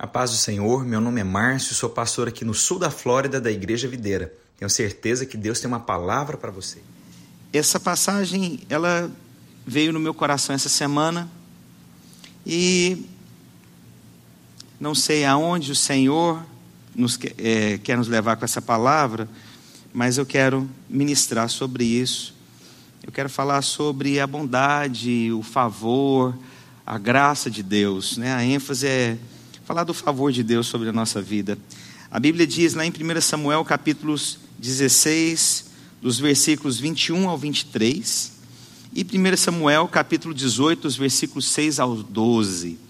A paz do Senhor, meu nome é Márcio, sou pastor aqui no sul da Flórida da Igreja Videira. Tenho certeza que Deus tem uma palavra para você. Essa passagem, ela veio no meu coração essa semana e não sei aonde o Senhor nos, é, quer nos levar com essa palavra, mas eu quero ministrar sobre isso. Eu quero falar sobre a bondade, o favor, a graça de Deus. Né? A ênfase é falar do favor de Deus sobre a nossa vida. A Bíblia diz lá em 1 Samuel, capítulos 16, dos versículos 21 ao 23, e 1 Samuel, capítulo 18, dos versículos 6 ao 12.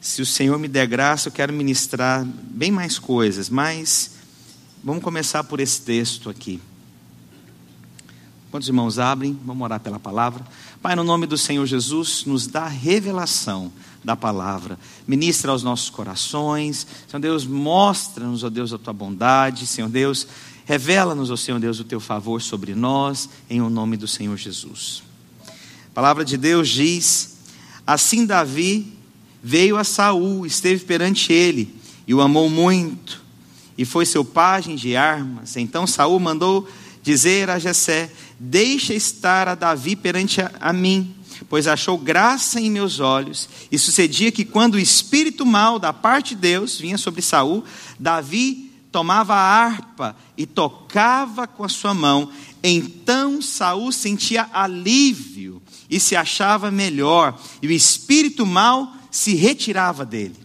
Se o Senhor me der graça, eu quero ministrar bem mais coisas, mas vamos começar por esse texto aqui. Quantos irmãos abrem? Vamos orar pela palavra. Pai, no nome do Senhor Jesus, nos dá revelação da palavra. Ministra aos nossos corações. Senhor Deus, mostra-nos, ó Deus, a tua bondade. Senhor Deus, revela-nos, ó Senhor Deus, o teu favor sobre nós, em o nome do Senhor Jesus. A palavra de Deus diz: Assim Davi veio a Saul, esteve perante ele e o amou muito, e foi seu pajem de armas. Então Saul mandou dizer a Jessé: Deixa estar a Davi perante a, a mim, pois achou graça em meus olhos. E sucedia que quando o espírito mal da parte de Deus vinha sobre Saul, Davi tomava a harpa e tocava com a sua mão. Então Saul sentia alívio e se achava melhor, e o espírito mal se retirava dele.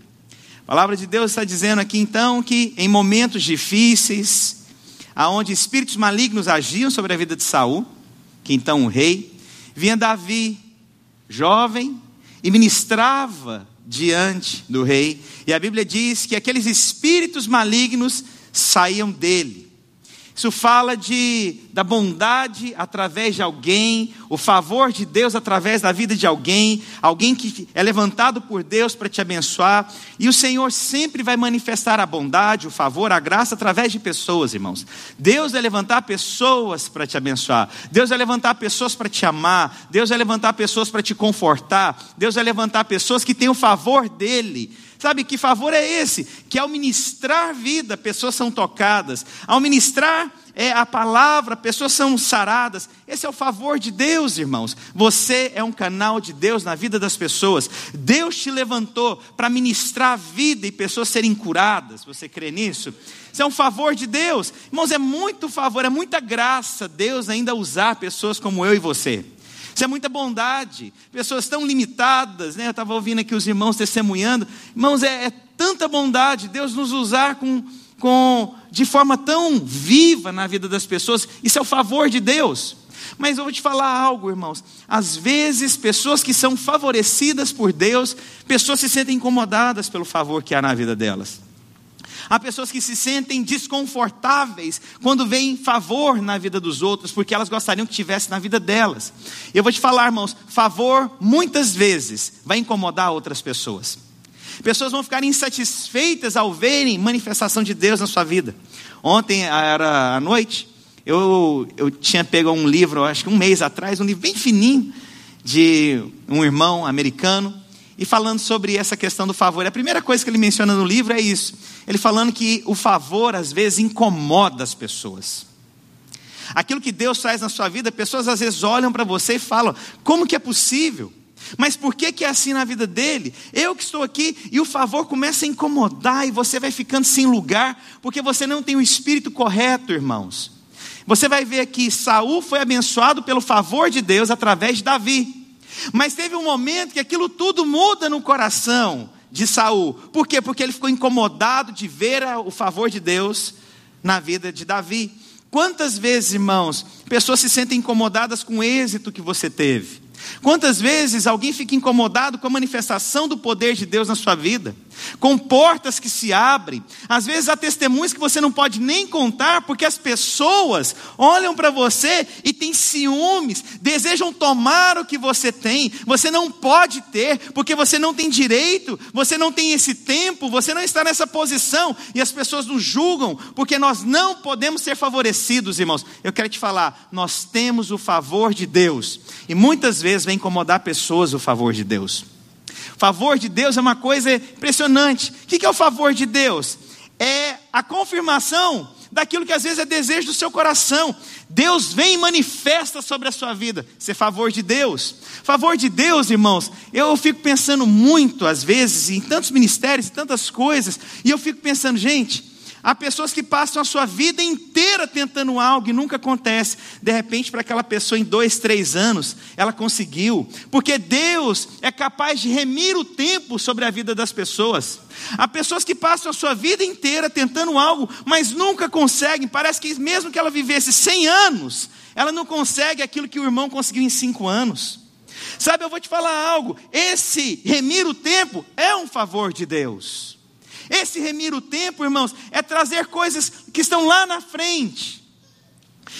A palavra de Deus está dizendo aqui então que em momentos difíceis, aonde espíritos malignos agiam sobre a vida de Saul, que então o rei, vinha Davi, jovem, e ministrava diante do rei, e a Bíblia diz que aqueles espíritos malignos saíam dele. Isso fala de, da bondade através de alguém, o favor de Deus através da vida de alguém, alguém que é levantado por Deus para te abençoar. E o Senhor sempre vai manifestar a bondade, o favor, a graça através de pessoas, irmãos. Deus vai levantar pessoas para te abençoar. Deus vai levantar pessoas para te amar. Deus vai levantar pessoas para te confortar. Deus vai levantar pessoas que têm o favor dele. Sabe que favor é esse? Que ao ministrar vida, pessoas são tocadas. Ao ministrar é, a palavra, pessoas são saradas. Esse é o favor de Deus, irmãos. Você é um canal de Deus na vida das pessoas. Deus te levantou para ministrar vida e pessoas serem curadas. Você crê nisso? Isso é um favor de Deus. Irmãos, é muito favor, é muita graça Deus ainda usar pessoas como eu e você. Isso é muita bondade. Pessoas tão limitadas, né? Eu estava ouvindo aqui os irmãos testemunhando. Irmãos, é, é tanta bondade Deus nos usar com, com, de forma tão viva na vida das pessoas. Isso é o favor de Deus. Mas eu vou te falar algo, irmãos. Às vezes, pessoas que são favorecidas por Deus, pessoas se sentem incomodadas pelo favor que há na vida delas. Há pessoas que se sentem desconfortáveis quando veem favor na vida dos outros, porque elas gostariam que tivesse na vida delas. Eu vou te falar, irmãos, favor muitas vezes vai incomodar outras pessoas. Pessoas vão ficar insatisfeitas ao verem manifestação de Deus na sua vida. Ontem era à noite, eu, eu tinha pego um livro, acho que um mês atrás, um livro bem fininho, de um irmão americano, e falando sobre essa questão do favor. A primeira coisa que ele menciona no livro é isso. Ele falando que o favor às vezes incomoda as pessoas. Aquilo que Deus faz na sua vida, pessoas às vezes olham para você e falam: como que é possível? Mas por que, que é assim na vida dele? Eu que estou aqui e o favor começa a incomodar e você vai ficando sem lugar, porque você não tem o espírito correto, irmãos. Você vai ver que Saul foi abençoado pelo favor de Deus através de Davi. Mas teve um momento que aquilo tudo muda no coração de Saul. Por quê? Porque ele ficou incomodado de ver o favor de Deus na vida de Davi. Quantas vezes, irmãos, pessoas se sentem incomodadas com o êxito que você teve? Quantas vezes alguém fica incomodado com a manifestação do poder de Deus na sua vida? Com portas que se abrem. Às vezes há testemunhos que você não pode nem contar, porque as pessoas olham para você e têm ciúmes, desejam tomar o que você tem. Você não pode ter, porque você não tem direito, você não tem esse tempo, você não está nessa posição. E as pessoas nos julgam, porque nós não podemos ser favorecidos, irmãos. Eu quero te falar, nós temos o favor de Deus. E muitas vezes vem incomodar pessoas o favor de Deus. Favor de Deus é uma coisa impressionante. O que é o favor de Deus? É a confirmação daquilo que às vezes é desejo do seu coração. Deus vem e manifesta sobre a sua vida. Isso é favor de Deus. Favor de Deus, irmãos, eu fico pensando muito, às vezes, em tantos ministérios, em tantas coisas, e eu fico pensando, gente, Há pessoas que passam a sua vida inteira tentando algo e nunca acontece. De repente, para aquela pessoa, em dois, três anos, ela conseguiu. Porque Deus é capaz de remir o tempo sobre a vida das pessoas. Há pessoas que passam a sua vida inteira tentando algo, mas nunca conseguem. Parece que mesmo que ela vivesse 100 anos, ela não consegue aquilo que o irmão conseguiu em cinco anos. Sabe, eu vou te falar algo. Esse remir o tempo é um favor de Deus. Esse remir o tempo, irmãos, é trazer coisas que estão lá na frente,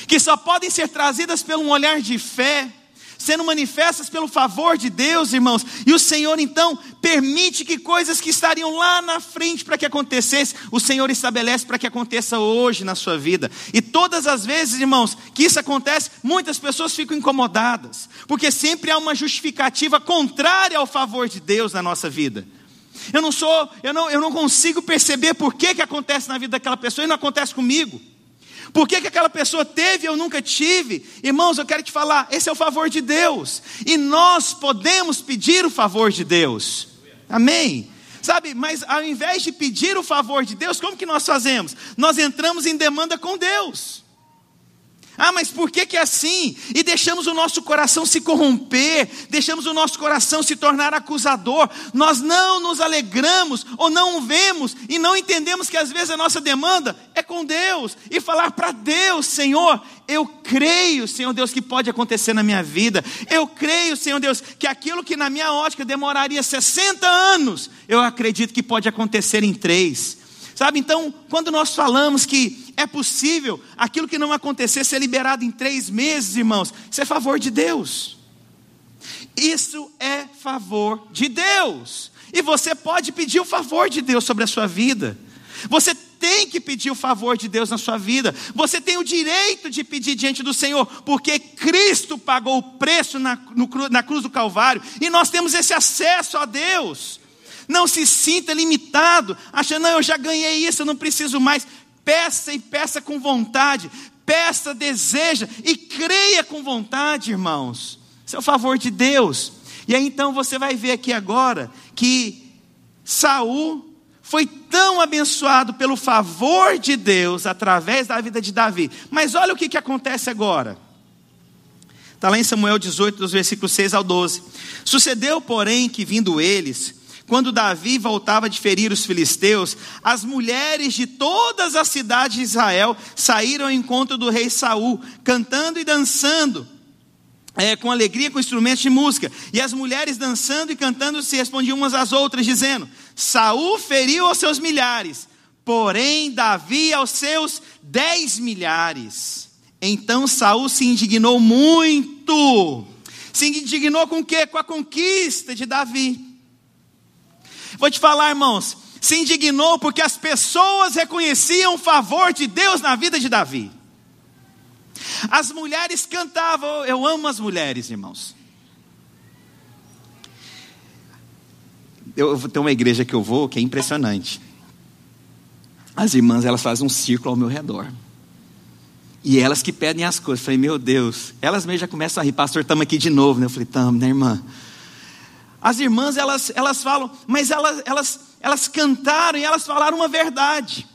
que só podem ser trazidas pelo um olhar de fé, sendo manifestas pelo favor de Deus, irmãos. E o Senhor então permite que coisas que estariam lá na frente para que acontecesse, o Senhor estabelece para que aconteça hoje na sua vida. E todas as vezes, irmãos, que isso acontece, muitas pessoas ficam incomodadas, porque sempre há uma justificativa contrária ao favor de Deus na nossa vida. Eu não sou, eu não, eu não consigo perceber por que, que acontece na vida daquela pessoa e não acontece comigo. Por que, que aquela pessoa teve e eu nunca tive? Irmãos, eu quero te falar, esse é o favor de Deus. E nós podemos pedir o favor de Deus. Amém? Sabe, mas ao invés de pedir o favor de Deus, como que nós fazemos? Nós entramos em demanda com Deus. Ah, mas por que, que é assim? E deixamos o nosso coração se corromper, deixamos o nosso coração se tornar acusador. Nós não nos alegramos ou não vemos e não entendemos que às vezes a nossa demanda é com Deus e falar para Deus: Senhor, eu creio, Senhor Deus, que pode acontecer na minha vida. Eu creio, Senhor Deus, que aquilo que na minha ótica demoraria 60 anos, eu acredito que pode acontecer em três. Sabe, então, quando nós falamos que é possível aquilo que não acontecer ser liberado em três meses, irmãos, isso é favor de Deus. Isso é favor de Deus. E você pode pedir o favor de Deus sobre a sua vida. Você tem que pedir o favor de Deus na sua vida. Você tem o direito de pedir diante do Senhor, porque Cristo pagou o preço na, no, na cruz do Calvário e nós temos esse acesso a Deus. Não se sinta limitado, achando, não, eu já ganhei isso, eu não preciso mais. Peça e peça com vontade, peça, deseja e creia com vontade, irmãos. Isso é o favor de Deus. E aí então você vai ver aqui agora que Saul foi tão abençoado pelo favor de Deus através da vida de Davi. Mas olha o que, que acontece agora. Está lá em Samuel 18, dos versículos 6 ao 12. Sucedeu, porém, que vindo eles, quando Davi voltava de ferir os filisteus, as mulheres de todas as cidades de Israel saíram ao encontro do rei Saul, cantando e dançando. É, com alegria, com instrumentos de música. E as mulheres dançando e cantando se respondiam umas às outras, dizendo: Saul feriu aos seus milhares, porém Davi aos seus dez milhares. Então Saul se indignou muito. Se indignou com o quê? Com a conquista de Davi. Vou te falar, irmãos, se indignou porque as pessoas reconheciam o favor de Deus na vida de Davi. As mulheres cantavam, eu amo as mulheres, irmãos. Eu, tenho uma igreja que eu vou que é impressionante. As irmãs, elas fazem um círculo ao meu redor. E elas que pedem as coisas. Eu falei, meu Deus. Elas mesmo já começam a rir. Pastor, estamos aqui de novo. Né? Eu falei, estamos, né, irmã? As irmãs, elas, elas falam, mas elas, elas, elas cantaram e elas falaram uma verdade.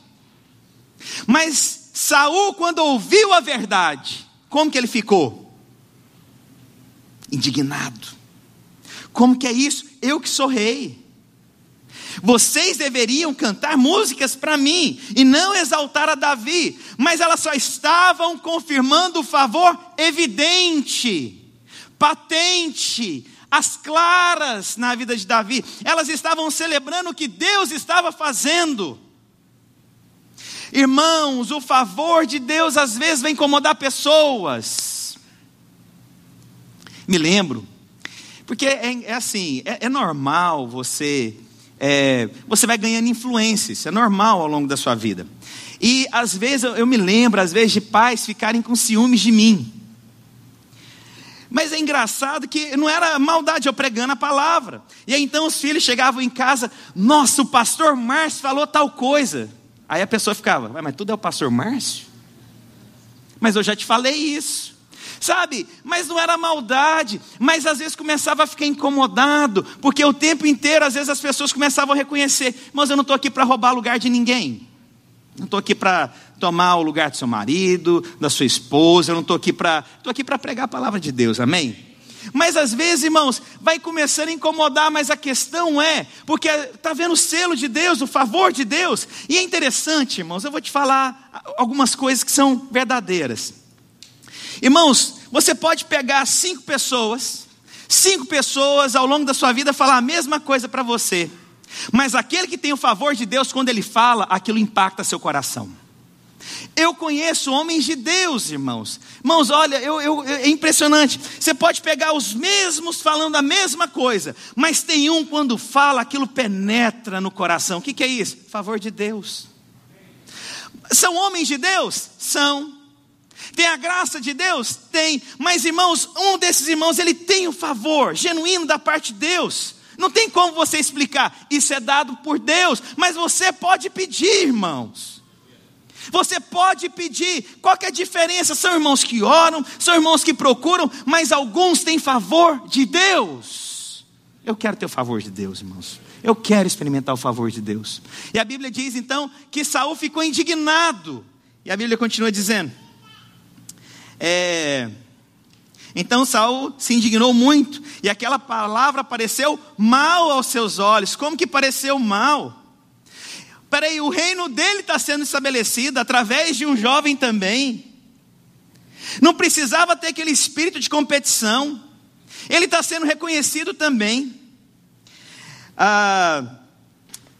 Mas Saul, quando ouviu a verdade, como que ele ficou? Indignado. Como que é isso? Eu que sou rei. Vocês deveriam cantar músicas para mim e não exaltar a Davi, mas elas só estavam confirmando o favor evidente, patente, as claras na vida de Davi, elas estavam celebrando o que Deus estava fazendo. Irmãos, o favor de Deus às vezes vai incomodar pessoas. Me lembro, porque é, é assim, é, é, normal você, é, você vai ganhando influência, isso é normal ao longo da sua vida. E às vezes eu, eu me lembro, às vezes, de pais ficarem com ciúmes de mim. Mas é engraçado que não era maldade eu pregando a palavra. E aí então os filhos chegavam em casa, nossa, o pastor Márcio falou tal coisa. Aí a pessoa ficava, mas tudo é o pastor Márcio? Mas eu já te falei isso. Sabe, mas não era maldade, mas às vezes começava a ficar incomodado, porque o tempo inteiro, às vezes as pessoas começavam a reconhecer, mas eu não estou aqui para roubar lugar de ninguém, não estou aqui para tomar o lugar do seu marido, da sua esposa, eu não estou aqui para, estou aqui para pregar a palavra de Deus, amém? Mas às vezes, irmãos, vai começando a incomodar, mas a questão é, porque está vendo o selo de Deus, o favor de Deus, e é interessante, irmãos, eu vou te falar algumas coisas que são verdadeiras. Irmãos, você pode pegar cinco pessoas, cinco pessoas ao longo da sua vida falar a mesma coisa para você, mas aquele que tem o favor de Deus, quando ele fala, aquilo impacta seu coração. Eu conheço homens de Deus, irmãos. Irmãos, olha, eu, eu, é impressionante. Você pode pegar os mesmos falando a mesma coisa, mas tem um quando fala, aquilo penetra no coração. O que, que é isso? Favor de Deus. São homens de Deus? São. Tem a graça de Deus? Tem. Mas, irmãos, um desses irmãos, ele tem o favor genuíno da parte de Deus. Não tem como você explicar. Isso é dado por Deus. Mas você pode pedir, irmãos. Você pode pedir, qual é a diferença? São irmãos que oram, são irmãos que procuram, mas alguns têm favor de Deus. Eu quero ter o favor de Deus, irmãos. Eu quero experimentar o favor de Deus. E a Bíblia diz então que Saul ficou indignado. E a Bíblia continua dizendo: é, então Saul se indignou muito, e aquela palavra pareceu mal aos seus olhos. Como que pareceu mal? Peraí, o reino dele está sendo estabelecido através de um jovem também. Não precisava ter aquele espírito de competição. Ele está sendo reconhecido também. Ah,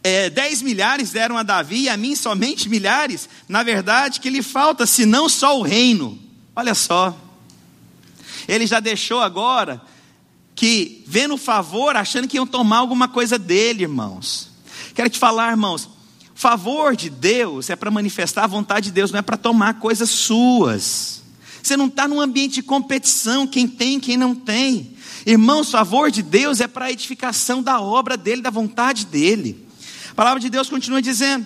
é, dez milhares deram a Davi e a mim somente milhares. Na verdade, que lhe falta, senão só o reino. Olha só. Ele já deixou agora que, vendo o favor, achando que iam tomar alguma coisa dele, irmãos. Quero te falar, irmãos, Favor de Deus é para manifestar a vontade de Deus, não é para tomar coisas suas. Você não está num ambiente de competição, quem tem, quem não tem. Irmãos, favor de Deus é para a edificação da obra dele, da vontade dele. A palavra de Deus continua dizendo: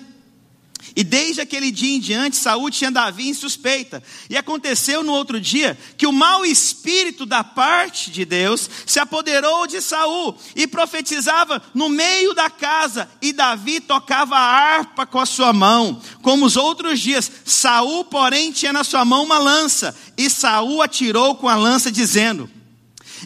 e desde aquele dia em diante, Saúl tinha Davi em suspeita. E aconteceu no outro dia que o mau espírito da parte de Deus se apoderou de Saúl e profetizava no meio da casa, e Davi tocava a harpa com a sua mão, como os outros dias. Saúl, porém, tinha na sua mão uma lança, e Saúl atirou com a lança, dizendo: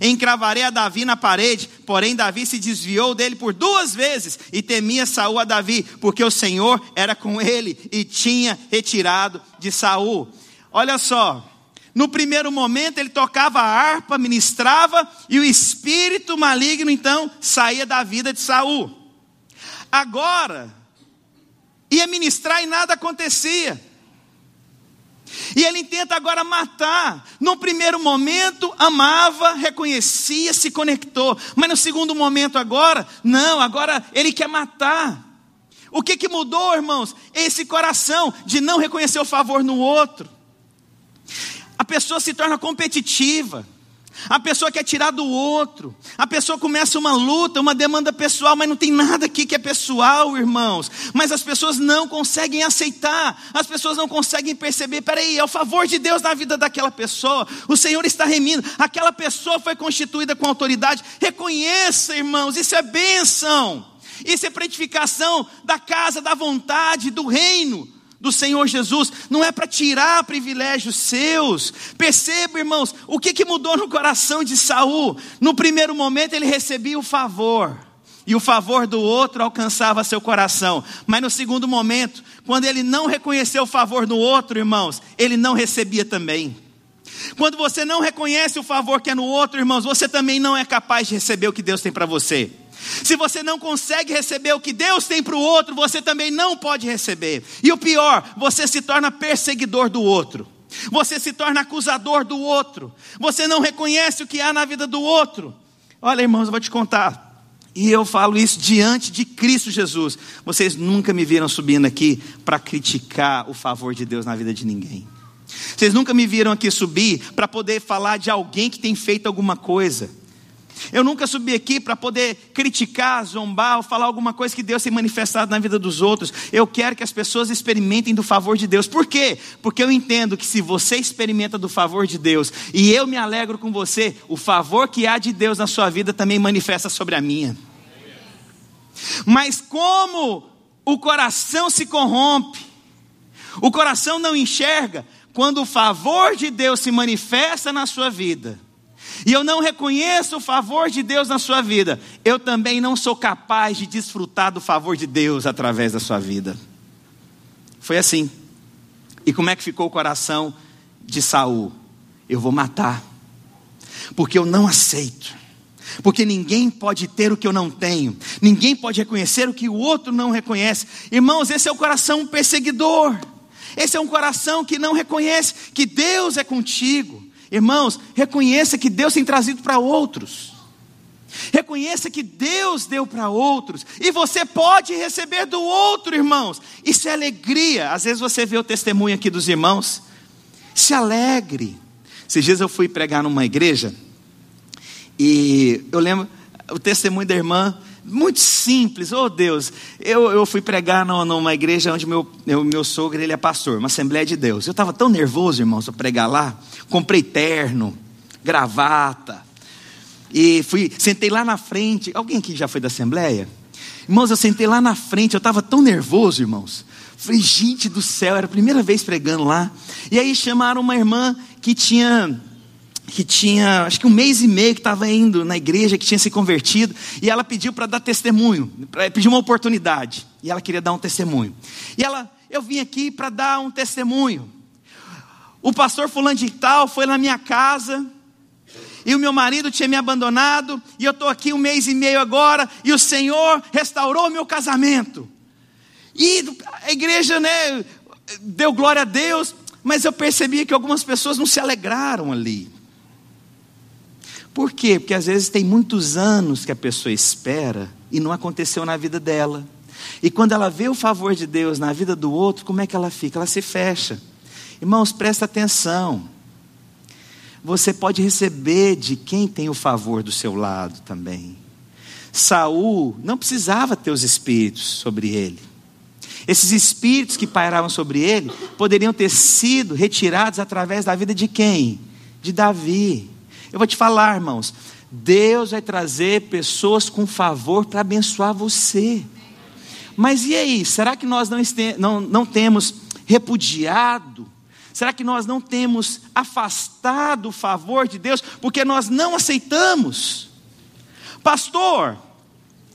Encravarei a Davi na parede, porém Davi se desviou dele por duas vezes e temia Saul a Davi, porque o Senhor era com ele e tinha retirado de Saul. Olha só, no primeiro momento ele tocava a harpa, ministrava e o espírito maligno então saía da vida de Saul. Agora ia ministrar e nada acontecia. E ele tenta agora matar. No primeiro momento, amava, reconhecia, se conectou. Mas no segundo momento, agora, não, agora ele quer matar. O que, que mudou, irmãos? Esse coração de não reconhecer o favor no outro. A pessoa se torna competitiva. A pessoa quer tirar do outro. A pessoa começa uma luta, uma demanda pessoal, mas não tem nada aqui que é pessoal, irmãos. Mas as pessoas não conseguem aceitar. As pessoas não conseguem perceber. Peraí, é o favor de Deus na vida daquela pessoa. O Senhor está remindo. Aquela pessoa foi constituída com autoridade. Reconheça, irmãos, isso é bênção. Isso é pretificação da casa, da vontade, do reino do Senhor Jesus, não é para tirar privilégios seus. Perceba, irmãos, o que, que mudou no coração de Saul? No primeiro momento ele recebia o favor, e o favor do outro alcançava seu coração. Mas no segundo momento, quando ele não reconheceu o favor do outro, irmãos, ele não recebia também. Quando você não reconhece o favor que é no outro, irmãos, você também não é capaz de receber o que Deus tem para você. Se você não consegue receber o que Deus tem para o outro, você também não pode receber. E o pior, você se torna perseguidor do outro. Você se torna acusador do outro. Você não reconhece o que há na vida do outro. Olha, irmãos, eu vou te contar. E eu falo isso diante de Cristo Jesus. Vocês nunca me viram subindo aqui para criticar o favor de Deus na vida de ninguém. Vocês nunca me viram aqui subir para poder falar de alguém que tem feito alguma coisa. Eu nunca subi aqui para poder criticar, zombar ou falar alguma coisa que Deus tem manifestado na vida dos outros. Eu quero que as pessoas experimentem do favor de Deus. Por quê? Porque eu entendo que se você experimenta do favor de Deus e eu me alegro com você, o favor que há de Deus na sua vida também manifesta sobre a minha. Mas como o coração se corrompe, o coração não enxerga quando o favor de Deus se manifesta na sua vida e eu não reconheço o favor de Deus na sua vida, eu também não sou capaz de desfrutar do favor de Deus através da sua vida. Foi assim. E como é que ficou o coração de Saul? Eu vou matar, porque eu não aceito. Porque ninguém pode ter o que eu não tenho, ninguém pode reconhecer o que o outro não reconhece. Irmãos, esse é o coração perseguidor, esse é um coração que não reconhece que Deus é contigo, Irmãos, reconheça que Deus tem trazido para outros. Reconheça que Deus deu para outros. E você pode receber do outro, irmãos. Isso é alegria. Às vezes você vê o testemunho aqui dos irmãos. Se alegre. Esses dias eu fui pregar numa igreja. E eu lembro o testemunho da irmã muito simples, oh Deus. Eu, eu fui pregar numa igreja onde meu, meu, meu sogro ele é pastor, uma Assembleia de Deus. Eu estava tão nervoso, irmãos, para pregar lá. Comprei terno, gravata. E fui, sentei lá na frente. Alguém aqui já foi da Assembleia? Irmãos, eu sentei lá na frente, eu estava tão nervoso, irmãos. Falei, gente do céu, era a primeira vez pregando lá. E aí chamaram uma irmã que tinha que tinha, acho que um mês e meio que estava indo na igreja, que tinha se convertido, e ela pediu para dar testemunho, pediu uma oportunidade, e ela queria dar um testemunho. E ela, eu vim aqui para dar um testemunho. O pastor fulano de tal foi na minha casa, e o meu marido tinha me abandonado, e eu estou aqui um mês e meio agora, e o Senhor restaurou meu casamento. E a igreja, né, deu glória a Deus, mas eu percebi que algumas pessoas não se alegraram ali. Por quê? Porque às vezes tem muitos anos que a pessoa espera e não aconteceu na vida dela. E quando ela vê o favor de Deus na vida do outro, como é que ela fica? Ela se fecha. Irmãos, presta atenção. Você pode receber de quem tem o favor do seu lado também. Saul não precisava ter os espíritos sobre ele. Esses espíritos que pairavam sobre ele poderiam ter sido retirados através da vida de quem? De Davi. Eu vou te falar, irmãos, Deus vai trazer pessoas com favor para abençoar você. Mas e aí? Será que nós não, não, não temos repudiado? Será que nós não temos afastado o favor de Deus porque nós não aceitamos? Pastor,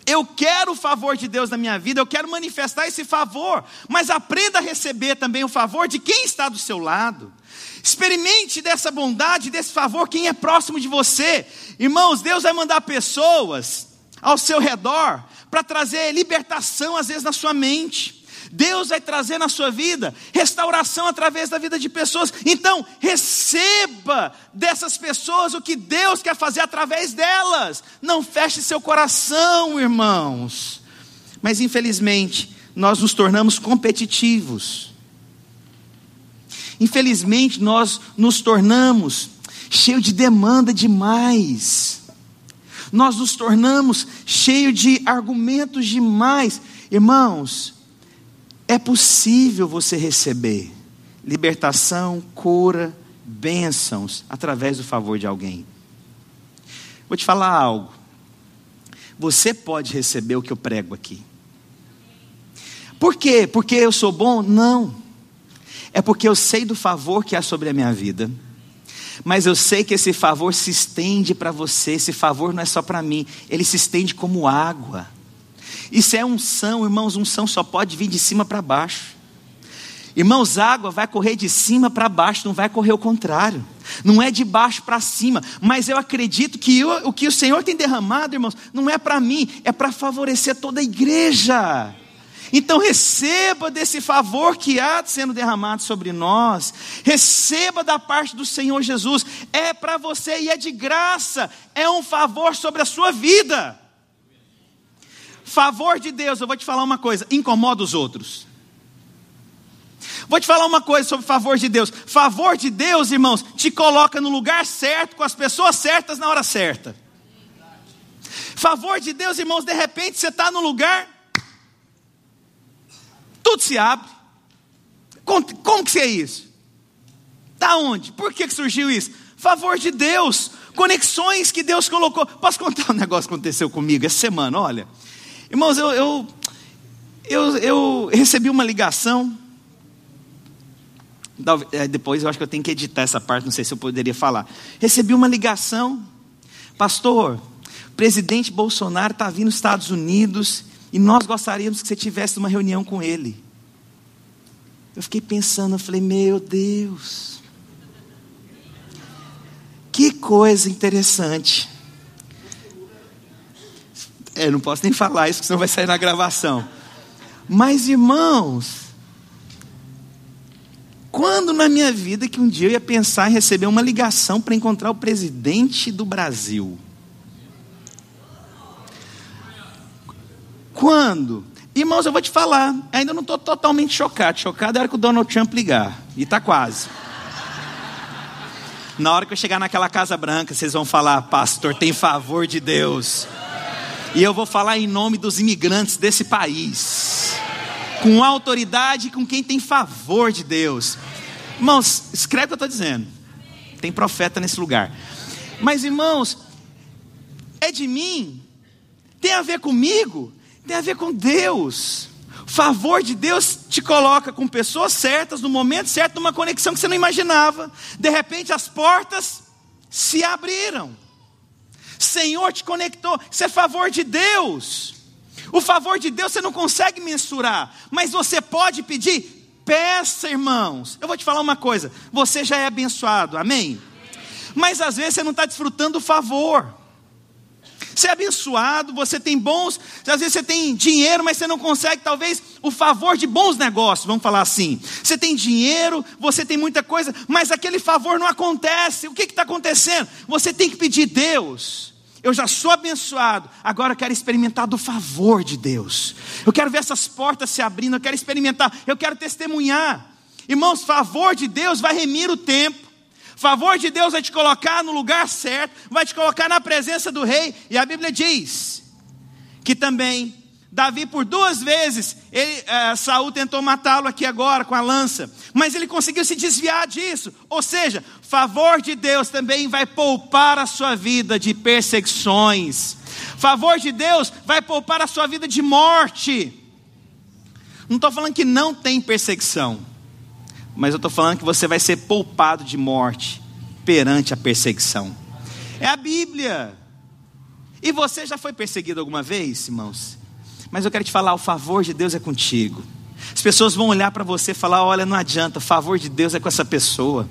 eu quero o favor de Deus na minha vida, eu quero manifestar esse favor, mas aprenda a receber também o favor de quem está do seu lado. Experimente dessa bondade, desse favor, quem é próximo de você. Irmãos, Deus vai mandar pessoas ao seu redor para trazer libertação, às vezes, na sua mente. Deus vai trazer na sua vida restauração através da vida de pessoas. Então, receba dessas pessoas o que Deus quer fazer através delas. Não feche seu coração, irmãos. Mas, infelizmente, nós nos tornamos competitivos. Infelizmente, nós nos tornamos cheio de demanda demais. Nós nos tornamos cheio de argumentos demais. Irmãos, é possível você receber libertação, cura, bênçãos através do favor de alguém. Vou te falar algo. Você pode receber o que eu prego aqui. Por quê? Porque eu sou bom? Não é porque eu sei do favor que há sobre a minha vida. Mas eu sei que esse favor se estende para você, esse favor não é só para mim, ele se estende como água. Isso é unção, irmãos, unção só pode vir de cima para baixo. Irmãos, água vai correr de cima para baixo, não vai correr o contrário. Não é de baixo para cima, mas eu acredito que eu, o que o Senhor tem derramado, irmãos, não é para mim, é para favorecer toda a igreja. Então receba desse favor que há sendo derramado sobre nós, receba da parte do Senhor Jesus, é para você e é de graça, é um favor sobre a sua vida. Favor de Deus, eu vou te falar uma coisa: incomoda os outros. Vou te falar uma coisa sobre favor de Deus. Favor de Deus, irmãos, te coloca no lugar certo, com as pessoas certas na hora certa. Favor de Deus, irmãos, de repente você está no lugar, tudo se abre. Como, que é isso? Da onde? Por que, que surgiu isso? Favor de Deus, conexões que Deus colocou. Posso contar um negócio que aconteceu comigo essa semana? Olha, irmãos, eu, eu, eu, eu recebi uma ligação. É, depois eu acho que eu tenho que editar essa parte, não sei se eu poderia falar. Recebi uma ligação, pastor, presidente Bolsonaro está vindo nos Estados Unidos e nós gostaríamos que você tivesse uma reunião com ele. Eu fiquei pensando, eu falei, meu Deus, que coisa interessante. É, não posso nem falar isso, senão vai sair na gravação. Mas, irmãos, quando na minha vida que um dia eu ia pensar em receber uma ligação para encontrar o presidente do Brasil? Quando? Irmãos, eu vou te falar, ainda não estou totalmente chocado. Chocado era que o Donald Trump ligar. E está quase. Na hora que eu chegar naquela Casa Branca, vocês vão falar, pastor, tem favor de Deus. E eu vou falar em nome dos imigrantes desse país. Com autoridade, com quem tem favor de Deus. Irmãos, escreve o que eu estou dizendo. Tem profeta nesse lugar. Mas, irmãos, é de mim? Tem a ver comigo? Tem a ver com Deus. O favor de Deus te coloca com pessoas certas, no momento certo, numa conexão que você não imaginava. De repente as portas se abriram. Senhor te conectou. Isso é favor de Deus. O favor de Deus você não consegue mensurar, mas você pode pedir. Peça, irmãos. Eu vou te falar uma coisa: você já é abençoado, amém? Mas às vezes você não está desfrutando o favor. Você é abençoado, você tem bons, às vezes você tem dinheiro, mas você não consegue, talvez, o favor de bons negócios, vamos falar assim. Você tem dinheiro, você tem muita coisa, mas aquele favor não acontece. O que está acontecendo? Você tem que pedir Deus. Eu já sou abençoado, agora eu quero experimentar do favor de Deus. Eu quero ver essas portas se abrindo, eu quero experimentar, eu quero testemunhar. Irmãos, favor de Deus vai remir o tempo favor de Deus vai te colocar no lugar certo, vai te colocar na presença do rei. E a Bíblia diz que também Davi por duas vezes, ele, é, Saul tentou matá-lo aqui agora com a lança, mas ele conseguiu se desviar disso. Ou seja, favor de Deus também vai poupar a sua vida de perseguições. Favor de Deus vai poupar a sua vida de morte. Não estou falando que não tem perseguição mas eu estou falando que você vai ser poupado de morte perante a perseguição. É a Bíblia. E você já foi perseguido alguma vez, irmãos? Mas eu quero te falar: o favor de Deus é contigo. As pessoas vão olhar para você e falar: olha, não adianta, o favor de Deus é com essa pessoa.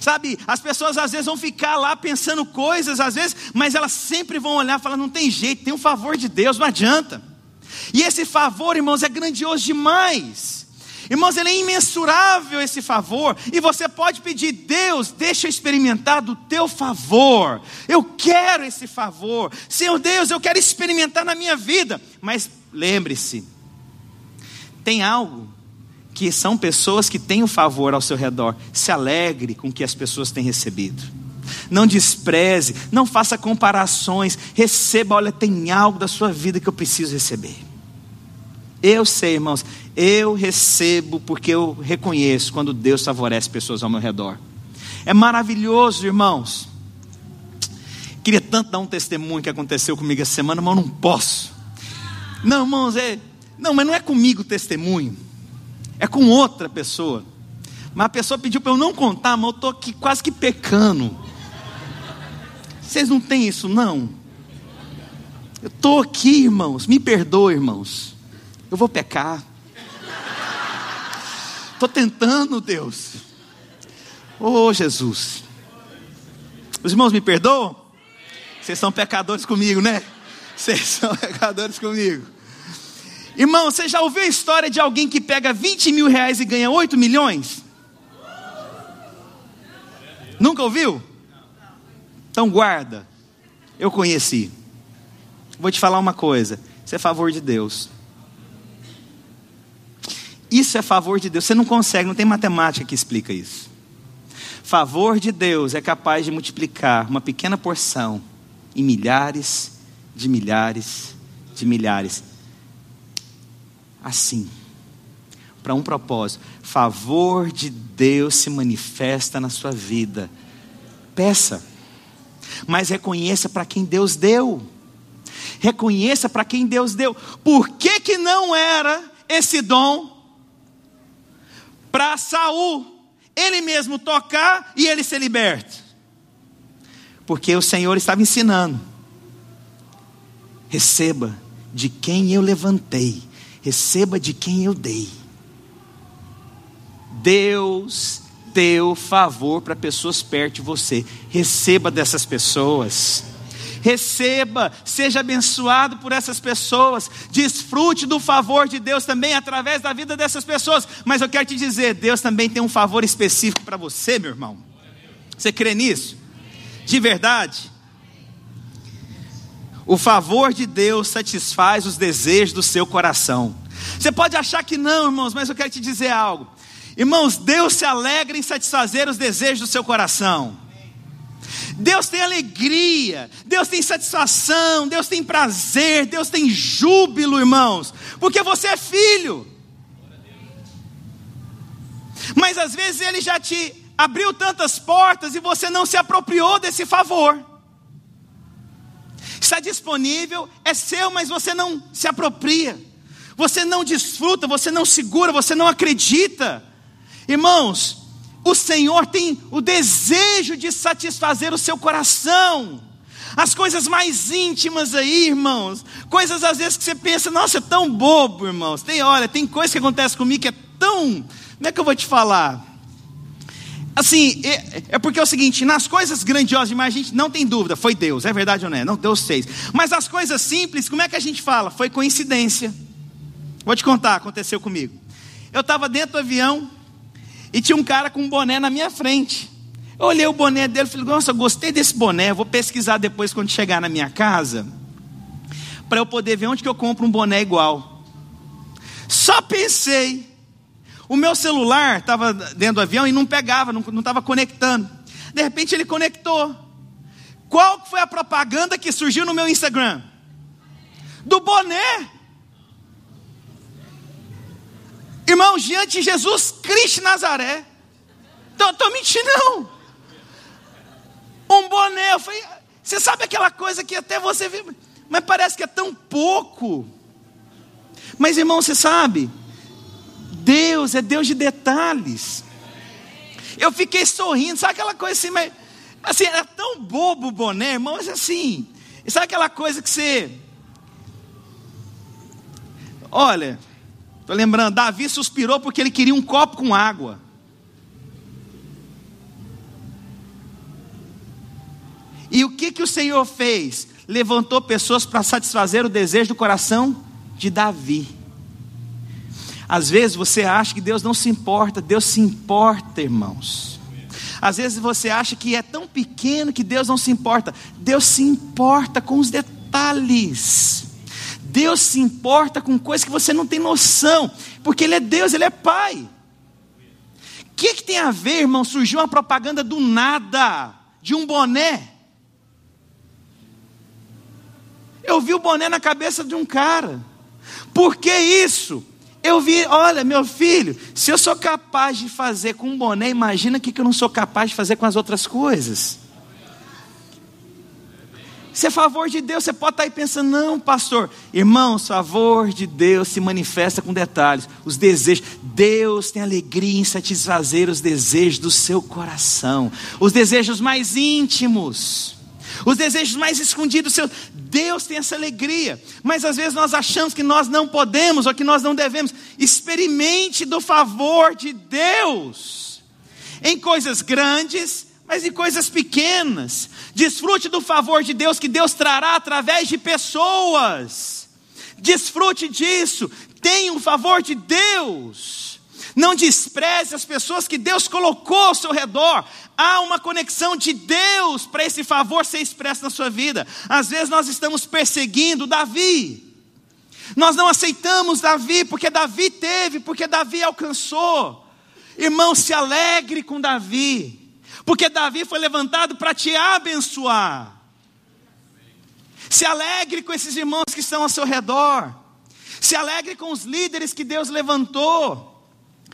Sabe, as pessoas às vezes vão ficar lá pensando coisas, às vezes, mas elas sempre vão olhar e falar: não tem jeito, tem o favor de Deus, não adianta. E esse favor, irmãos, é grandioso demais. Irmãos, ele é imensurável esse favor, e você pode pedir, Deus, deixa eu experimentar do teu favor. Eu quero esse favor. Senhor Deus, eu quero experimentar na minha vida. Mas lembre-se, tem algo que são pessoas que têm o favor ao seu redor. Se alegre com o que as pessoas têm recebido. Não despreze, não faça comparações. Receba, olha, tem algo da sua vida que eu preciso receber. Eu sei, irmãos, eu recebo porque eu reconheço quando Deus favorece pessoas ao meu redor. É maravilhoso, irmãos. Queria tanto dar um testemunho que aconteceu comigo essa semana, mas eu não posso. Não, irmãos, é. Não, mas não é comigo o testemunho. É com outra pessoa. Mas a pessoa pediu para eu não contar, mas eu estou aqui quase que pecando. Vocês não têm isso, não? Eu estou aqui, irmãos. Me perdoe, irmãos. Eu vou pecar. Estou tentando, Deus. Oh, Jesus. Os irmãos me perdoam? Vocês são pecadores comigo, né? Vocês são pecadores comigo. Irmão, você já ouviu a história de alguém que pega 20 mil reais e ganha 8 milhões? Nunca ouviu? Então guarda. Eu conheci. Vou te falar uma coisa. Isso é favor de Deus. Isso é favor de Deus. Você não consegue, não tem matemática que explica isso. Favor de Deus é capaz de multiplicar uma pequena porção em milhares de milhares de milhares. Assim, para um propósito. Favor de Deus se manifesta na sua vida. Peça, mas reconheça para quem Deus deu. Reconheça para quem Deus deu. Por que, que não era esse dom para Saul? Ele mesmo tocar e ele ser liberto. Porque o Senhor estava ensinando. Receba de quem eu levantei, receba de quem eu dei. Deus deu favor para pessoas perto de você, receba dessas pessoas receba, seja abençoado por essas pessoas, desfrute do favor de Deus também através da vida dessas pessoas. Mas eu quero te dizer, Deus também tem um favor específico para você, meu irmão. Você crê nisso? De verdade? O favor de Deus satisfaz os desejos do seu coração. Você pode achar que não, irmãos, mas eu quero te dizer algo. Irmãos, Deus se alegra em satisfazer os desejos do seu coração. Deus tem alegria, Deus tem satisfação, Deus tem prazer, Deus tem júbilo, irmãos, porque você é filho. Mas às vezes Ele já te abriu tantas portas e você não se apropriou desse favor. Está disponível, é seu, mas você não se apropria, você não desfruta, você não segura, você não acredita. Irmãos, o Senhor tem o desejo de satisfazer o seu coração. As coisas mais íntimas aí, irmãos. Coisas às vezes que você pensa, nossa, é tão bobo, irmãos. Tem, olha, tem coisa que acontece comigo que é tão. Como é que eu vou te falar? Assim, é, é, porque é o seguinte: nas coisas grandiosas demais, a gente não tem dúvida, foi Deus, é verdade ou não é? Não, Deus fez. Mas as coisas simples, como é que a gente fala? Foi coincidência. Vou te contar, aconteceu comigo. Eu estava dentro do avião, e tinha um cara com um boné na minha frente. Eu olhei o boné dele e falei, nossa, gostei desse boné, vou pesquisar depois quando chegar na minha casa, para eu poder ver onde que eu compro um boné igual. Só pensei. O meu celular estava dentro do avião e não pegava, não estava conectando. De repente ele conectou. Qual foi a propaganda que surgiu no meu Instagram? Do boné. Irmão, diante de Jesus Cristo Nazaré. Estou mentindo, não. Um boné. Eu falei, você sabe aquela coisa que até você vê, mas parece que é tão pouco. Mas, irmão, você sabe, Deus é Deus de detalhes. Eu fiquei sorrindo, sabe aquela coisa assim, mas assim, era tão bobo o boné, irmão, mas assim, sabe aquela coisa que você. Olha, Estou lembrando, Davi suspirou porque ele queria um copo com água. E o que, que o Senhor fez? Levantou pessoas para satisfazer o desejo do coração de Davi. Às vezes você acha que Deus não se importa, Deus se importa, irmãos. Às vezes você acha que é tão pequeno que Deus não se importa. Deus se importa com os detalhes. Deus se importa com coisas que você não tem noção, porque Ele é Deus, Ele é Pai. O que, que tem a ver, irmão? Surgiu uma propaganda do nada, de um boné. Eu vi o boné na cabeça de um cara. Por que isso? Eu vi, olha, meu filho, se eu sou capaz de fazer com um boné, imagina o que eu não sou capaz de fazer com as outras coisas. Se é favor de Deus, você pode estar aí pensando, não, pastor. Irmãos, favor de Deus se manifesta com detalhes. Os desejos. Deus tem alegria em satisfazer os desejos do seu coração. Os desejos mais íntimos. Os desejos mais escondidos. Deus tem essa alegria. Mas às vezes nós achamos que nós não podemos ou que nós não devemos. Experimente do favor de Deus. Em coisas grandes mas em coisas pequenas. Desfrute do favor de Deus que Deus trará através de pessoas. Desfrute disso. Tenha o favor de Deus. Não despreze as pessoas que Deus colocou ao seu redor. Há uma conexão de Deus para esse favor ser expresso na sua vida. Às vezes nós estamos perseguindo Davi. Nós não aceitamos Davi porque Davi teve, porque Davi alcançou. Irmão, se alegre com Davi, porque Davi foi levantado para te abençoar. Se alegre com esses irmãos que estão ao seu redor. Se alegre com os líderes que Deus levantou.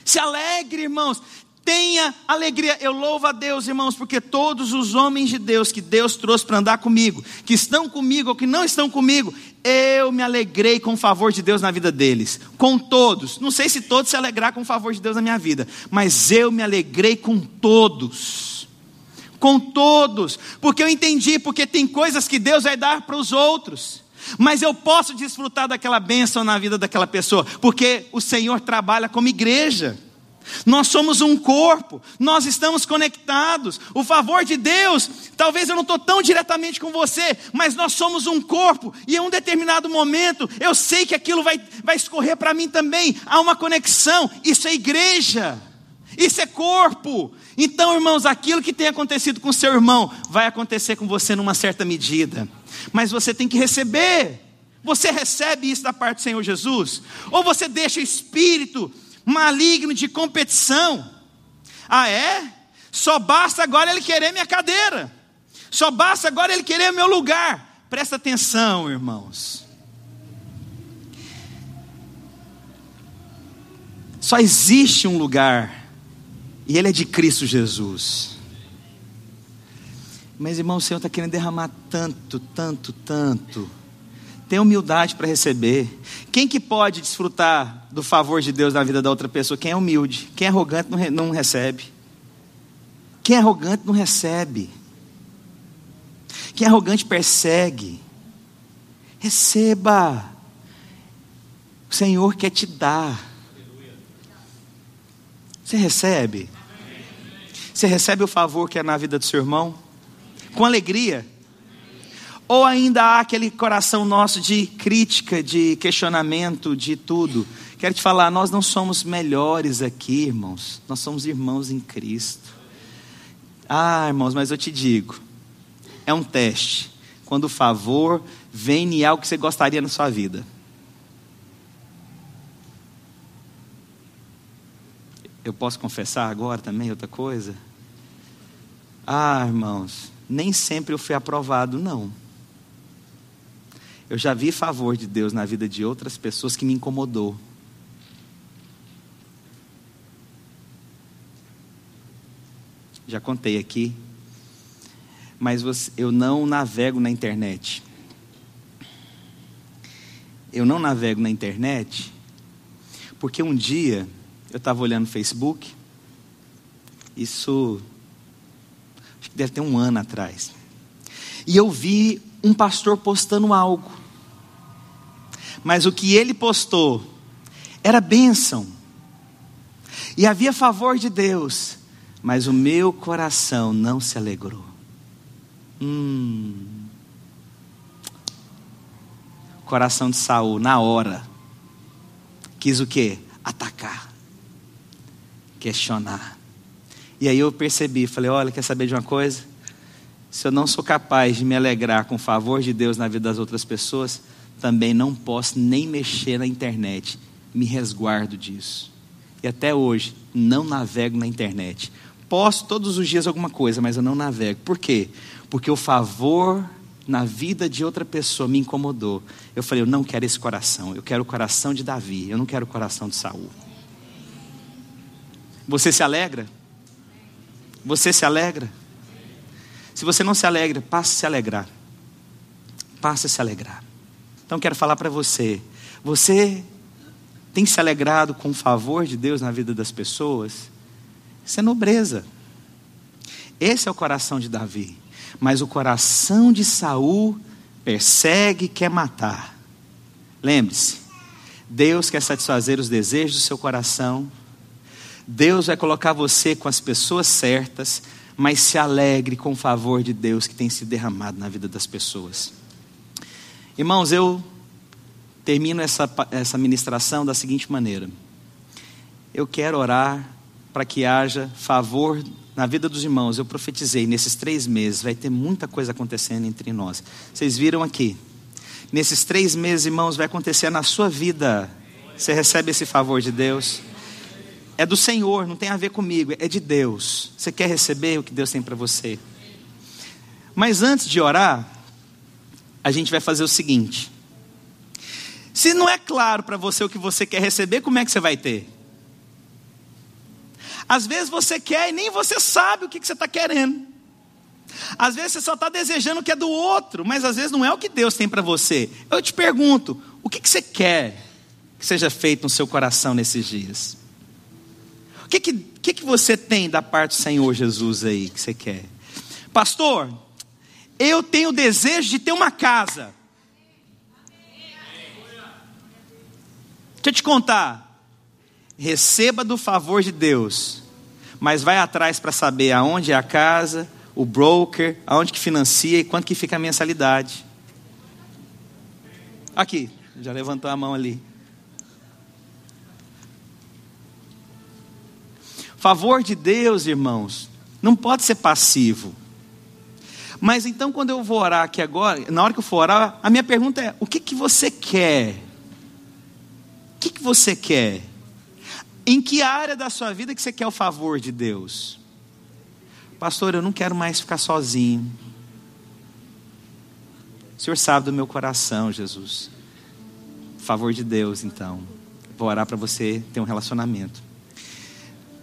Se alegre, irmãos. Tenha alegria. Eu louvo a Deus, irmãos, porque todos os homens de Deus que Deus trouxe para andar comigo, que estão comigo ou que não estão comigo, eu me alegrei com o favor de Deus na vida deles. Com todos. Não sei se todos se alegrar com o favor de Deus na minha vida, mas eu me alegrei com todos. Com todos. Porque eu entendi, porque tem coisas que Deus vai dar para os outros. Mas eu posso desfrutar daquela bênção na vida daquela pessoa, porque o Senhor trabalha como igreja. Nós somos um corpo, nós estamos conectados. O favor de Deus, talvez eu não estou tão diretamente com você, mas nós somos um corpo, e em um determinado momento eu sei que aquilo vai, vai escorrer para mim também. Há uma conexão, isso é igreja, isso é corpo. Então, irmãos, aquilo que tem acontecido com seu irmão vai acontecer com você numa certa medida, mas você tem que receber. Você recebe isso da parte do Senhor Jesus? Ou você deixa o Espírito maligno de competição. Ah, é? Só basta agora ele querer minha cadeira. Só basta agora ele querer meu lugar. Presta atenção, irmãos. Só existe um lugar, e ele é de Cristo Jesus. Mas, irmão, o Senhor está querendo derramar tanto, tanto, tanto Tenha humildade para receber. Quem que pode desfrutar do favor de Deus na vida da outra pessoa? Quem é humilde. Quem é arrogante não, não recebe. Quem é arrogante não recebe. Quem é arrogante persegue. Receba. O Senhor quer te dar. Você recebe? Você recebe o favor que é na vida do seu irmão? Com alegria. Ou ainda há aquele coração nosso de crítica, de questionamento, de tudo. Quero te falar, nós não somos melhores aqui, irmãos. Nós somos irmãos em Cristo. Ah, irmãos, mas eu te digo, é um teste. Quando o favor vem em algo que você gostaria na sua vida. Eu posso confessar agora também outra coisa? Ah, irmãos, nem sempre eu fui aprovado, não. Eu já vi favor de Deus na vida de outras pessoas que me incomodou. Já contei aqui. Mas você, eu não navego na internet. Eu não navego na internet porque um dia eu estava olhando o Facebook. Isso acho que deve ter um ano atrás. E eu vi um pastor postando algo mas o que ele postou era bênção, e havia favor de Deus, mas o meu coração não se alegrou. Hum. Coração de Saul, na hora, quis o que? Atacar, questionar. E aí eu percebi, falei: olha, quer saber de uma coisa? Se eu não sou capaz de me alegrar com o favor de Deus na vida das outras pessoas, também não posso nem mexer na internet. Me resguardo disso. E até hoje, não navego na internet. Posso todos os dias alguma coisa, mas eu não navego. Por quê? Porque o favor na vida de outra pessoa me incomodou. Eu falei, eu não quero esse coração. Eu quero o coração de Davi. Eu não quero o coração de Saul. Você se alegra? Você se alegra? Se você não se alegra, passe a se alegrar. Passe a se alegrar. Então quero falar para você: você tem se alegrado com o favor de Deus na vida das pessoas? Isso é nobreza. Esse é o coração de Davi. Mas o coração de Saul persegue e quer matar. Lembre-se, Deus quer satisfazer os desejos do seu coração. Deus vai colocar você com as pessoas certas, mas se alegre com o favor de Deus que tem se derramado na vida das pessoas. Irmãos, eu termino essa, essa ministração da seguinte maneira: eu quero orar para que haja favor na vida dos irmãos. Eu profetizei nesses três meses, vai ter muita coisa acontecendo entre nós. Vocês viram aqui Nesses três meses, irmãos, vai acontecer na sua vida. Você recebe esse favor de Deus. É do Senhor, não tem a ver comigo, é de Deus. Você quer receber o que Deus tem para você? Mas antes de orar, a gente vai fazer o seguinte: se não é claro para você o que você quer receber, como é que você vai ter? Às vezes você quer e nem você sabe o que você está querendo. Às vezes você só está desejando o que é do outro, mas às vezes não é o que Deus tem para você. Eu te pergunto: o que você quer que seja feito no seu coração nesses dias? Que, que, que, que você tem da parte do Senhor Jesus aí que você quer? Pastor, eu tenho o desejo de ter uma casa. Deixa eu te contar. Receba do favor de Deus, mas vai atrás para saber aonde é a casa, o broker, aonde que financia e quanto que fica a mensalidade. Aqui, já levantou a mão ali. Favor de Deus, irmãos, não pode ser passivo. Mas então, quando eu vou orar aqui agora, na hora que eu for orar, a minha pergunta é: o que, que você quer? O que, que você quer? Em que área da sua vida que você quer o favor de Deus? Pastor, eu não quero mais ficar sozinho. O Senhor sabe do meu coração, Jesus. Favor de Deus, então. Vou orar para você ter um relacionamento.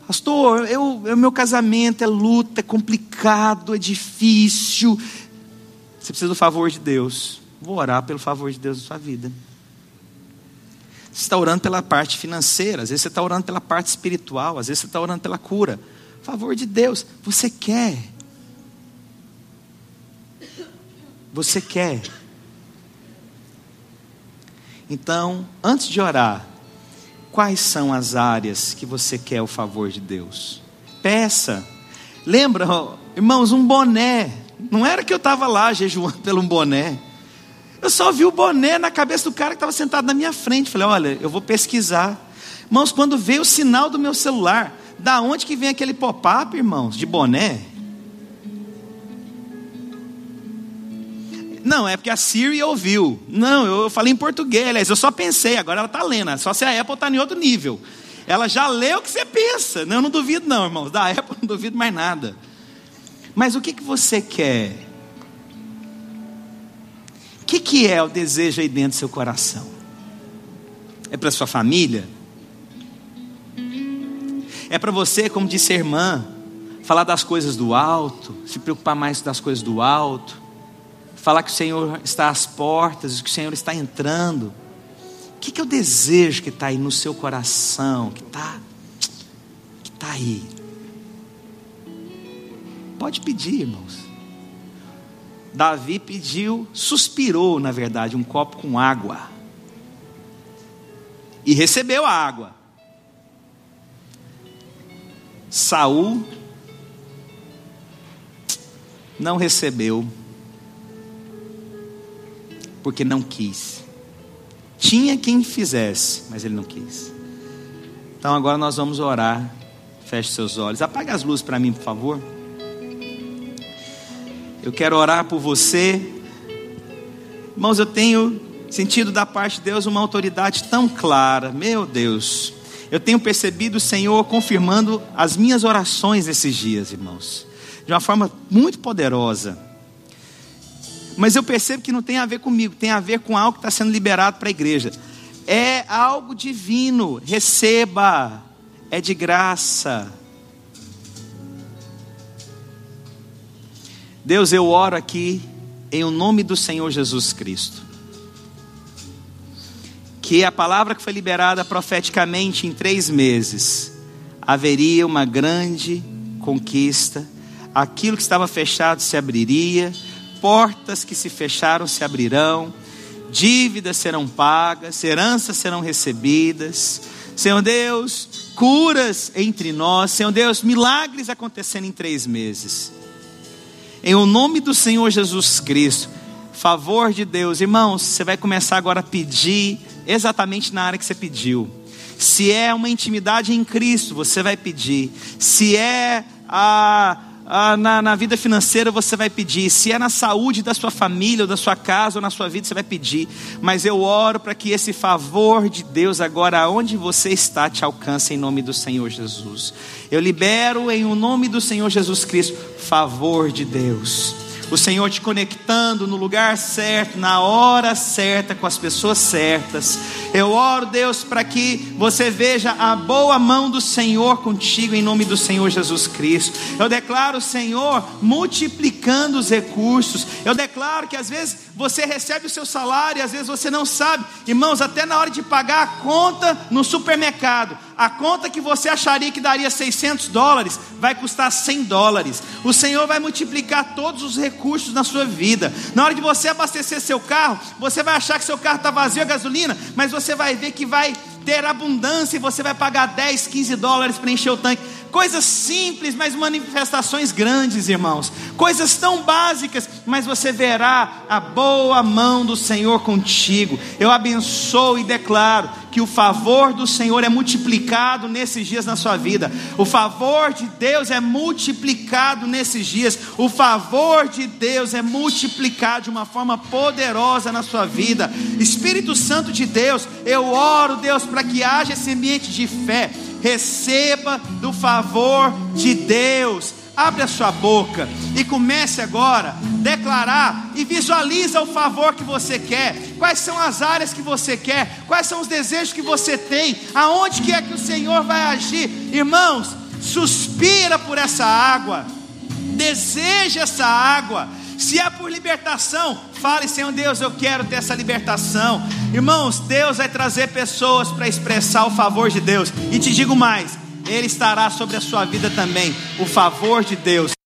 Pastor, eu, eu, meu casamento é luta, é complicado, é difícil. Você precisa do favor de Deus. Vou orar pelo favor de Deus na sua vida. Você está orando pela parte financeira, às vezes você está orando pela parte espiritual, às vezes você está orando pela cura. Favor de Deus, você quer. Você quer. Então, antes de orar, Quais são as áreas que você quer o favor de Deus? Peça. Lembra, irmãos, um boné. Não era que eu estava lá jejuando pelo um boné. Eu só vi o boné na cabeça do cara que estava sentado na minha frente. Falei, olha, eu vou pesquisar. Irmãos, quando veio o sinal do meu celular, da onde que vem aquele pop-up, irmãos, de boné? Não, é porque a Siri ouviu. Não, eu falei em português, aliás, eu só pensei, agora ela está lendo. Só se a Apple está em outro nível. Ela já leu o que você pensa. Não, eu não duvido, não, irmãos. Da Apple não duvido mais nada. Mas o que, que você quer? O que, que é o desejo aí dentro do seu coração? É para sua família? É para você, como disse a irmã, falar das coisas do alto, se preocupar mais das coisas do alto? Falar que o Senhor está às portas, que o Senhor está entrando. O que, que o desejo que está aí no seu coração, que está que tá aí? Pode pedir, irmãos. Davi pediu, suspirou, na verdade, um copo com água. E recebeu a água. Saul não recebeu porque não quis. Tinha quem fizesse, mas ele não quis. Então agora nós vamos orar. Feche seus olhos. Apague as luzes para mim, por favor. Eu quero orar por você. Irmãos, eu tenho sentido da parte de Deus uma autoridade tão clara. Meu Deus. Eu tenho percebido o Senhor confirmando as minhas orações esses dias, irmãos. De uma forma muito poderosa. Mas eu percebo que não tem a ver comigo, tem a ver com algo que está sendo liberado para a igreja. É algo divino, receba, é de graça. Deus, eu oro aqui em o nome do Senhor Jesus Cristo. Que a palavra que foi liberada profeticamente em três meses haveria uma grande conquista, aquilo que estava fechado se abriria portas que se fecharam se abrirão, dívidas serão pagas, heranças serão recebidas. Senhor Deus, curas entre nós. Senhor Deus, milagres acontecendo em três meses. Em o nome do Senhor Jesus Cristo, favor de Deus, irmãos, você vai começar agora a pedir exatamente na área que você pediu. Se é uma intimidade em Cristo, você vai pedir. Se é a ah, na, na vida financeira você vai pedir, se é na saúde da sua família, ou da sua casa, ou na sua vida, você vai pedir. Mas eu oro para que esse favor de Deus, agora onde você está, te alcance em nome do Senhor Jesus. Eu libero em o nome do Senhor Jesus Cristo, favor de Deus o Senhor te conectando no lugar certo, na hora certa, com as pessoas certas. Eu oro, Deus, para que você veja a boa mão do Senhor contigo, em nome do Senhor Jesus Cristo. Eu declaro, Senhor, multiplicando os recursos. Eu declaro que às vezes você recebe o seu salário e às vezes você não sabe, irmãos, até na hora de pagar a conta no supermercado a conta que você acharia que daria 600 dólares vai custar 100 dólares. O Senhor vai multiplicar todos os recursos na sua vida. Na hora de você abastecer seu carro, você vai achar que seu carro está vazio a gasolina, mas você vai ver que vai ter abundância e você vai pagar 10, 15 dólares para encher o tanque. Coisas simples, mas manifestações grandes, irmãos. Coisas tão básicas, mas você verá a boa mão do Senhor contigo. Eu abençoo e declaro que o favor do Senhor é multiplicado nesses dias na sua vida. O favor de Deus é multiplicado nesses dias. O favor de Deus é multiplicado de uma forma poderosa na sua vida. Espírito Santo de Deus, eu oro, Deus, para que haja esse ambiente de fé receba do favor de Deus. Abre a sua boca e comece agora a declarar e visualiza o favor que você quer. Quais são as áreas que você quer? Quais são os desejos que você tem? Aonde que é que o Senhor vai agir? Irmãos, suspira por essa água. Deseja essa água se é por libertação, fale, Senhor Deus, eu quero ter essa libertação. Irmãos, Deus vai trazer pessoas para expressar o favor de Deus. E te digo mais, Ele estará sobre a sua vida também, o favor de Deus.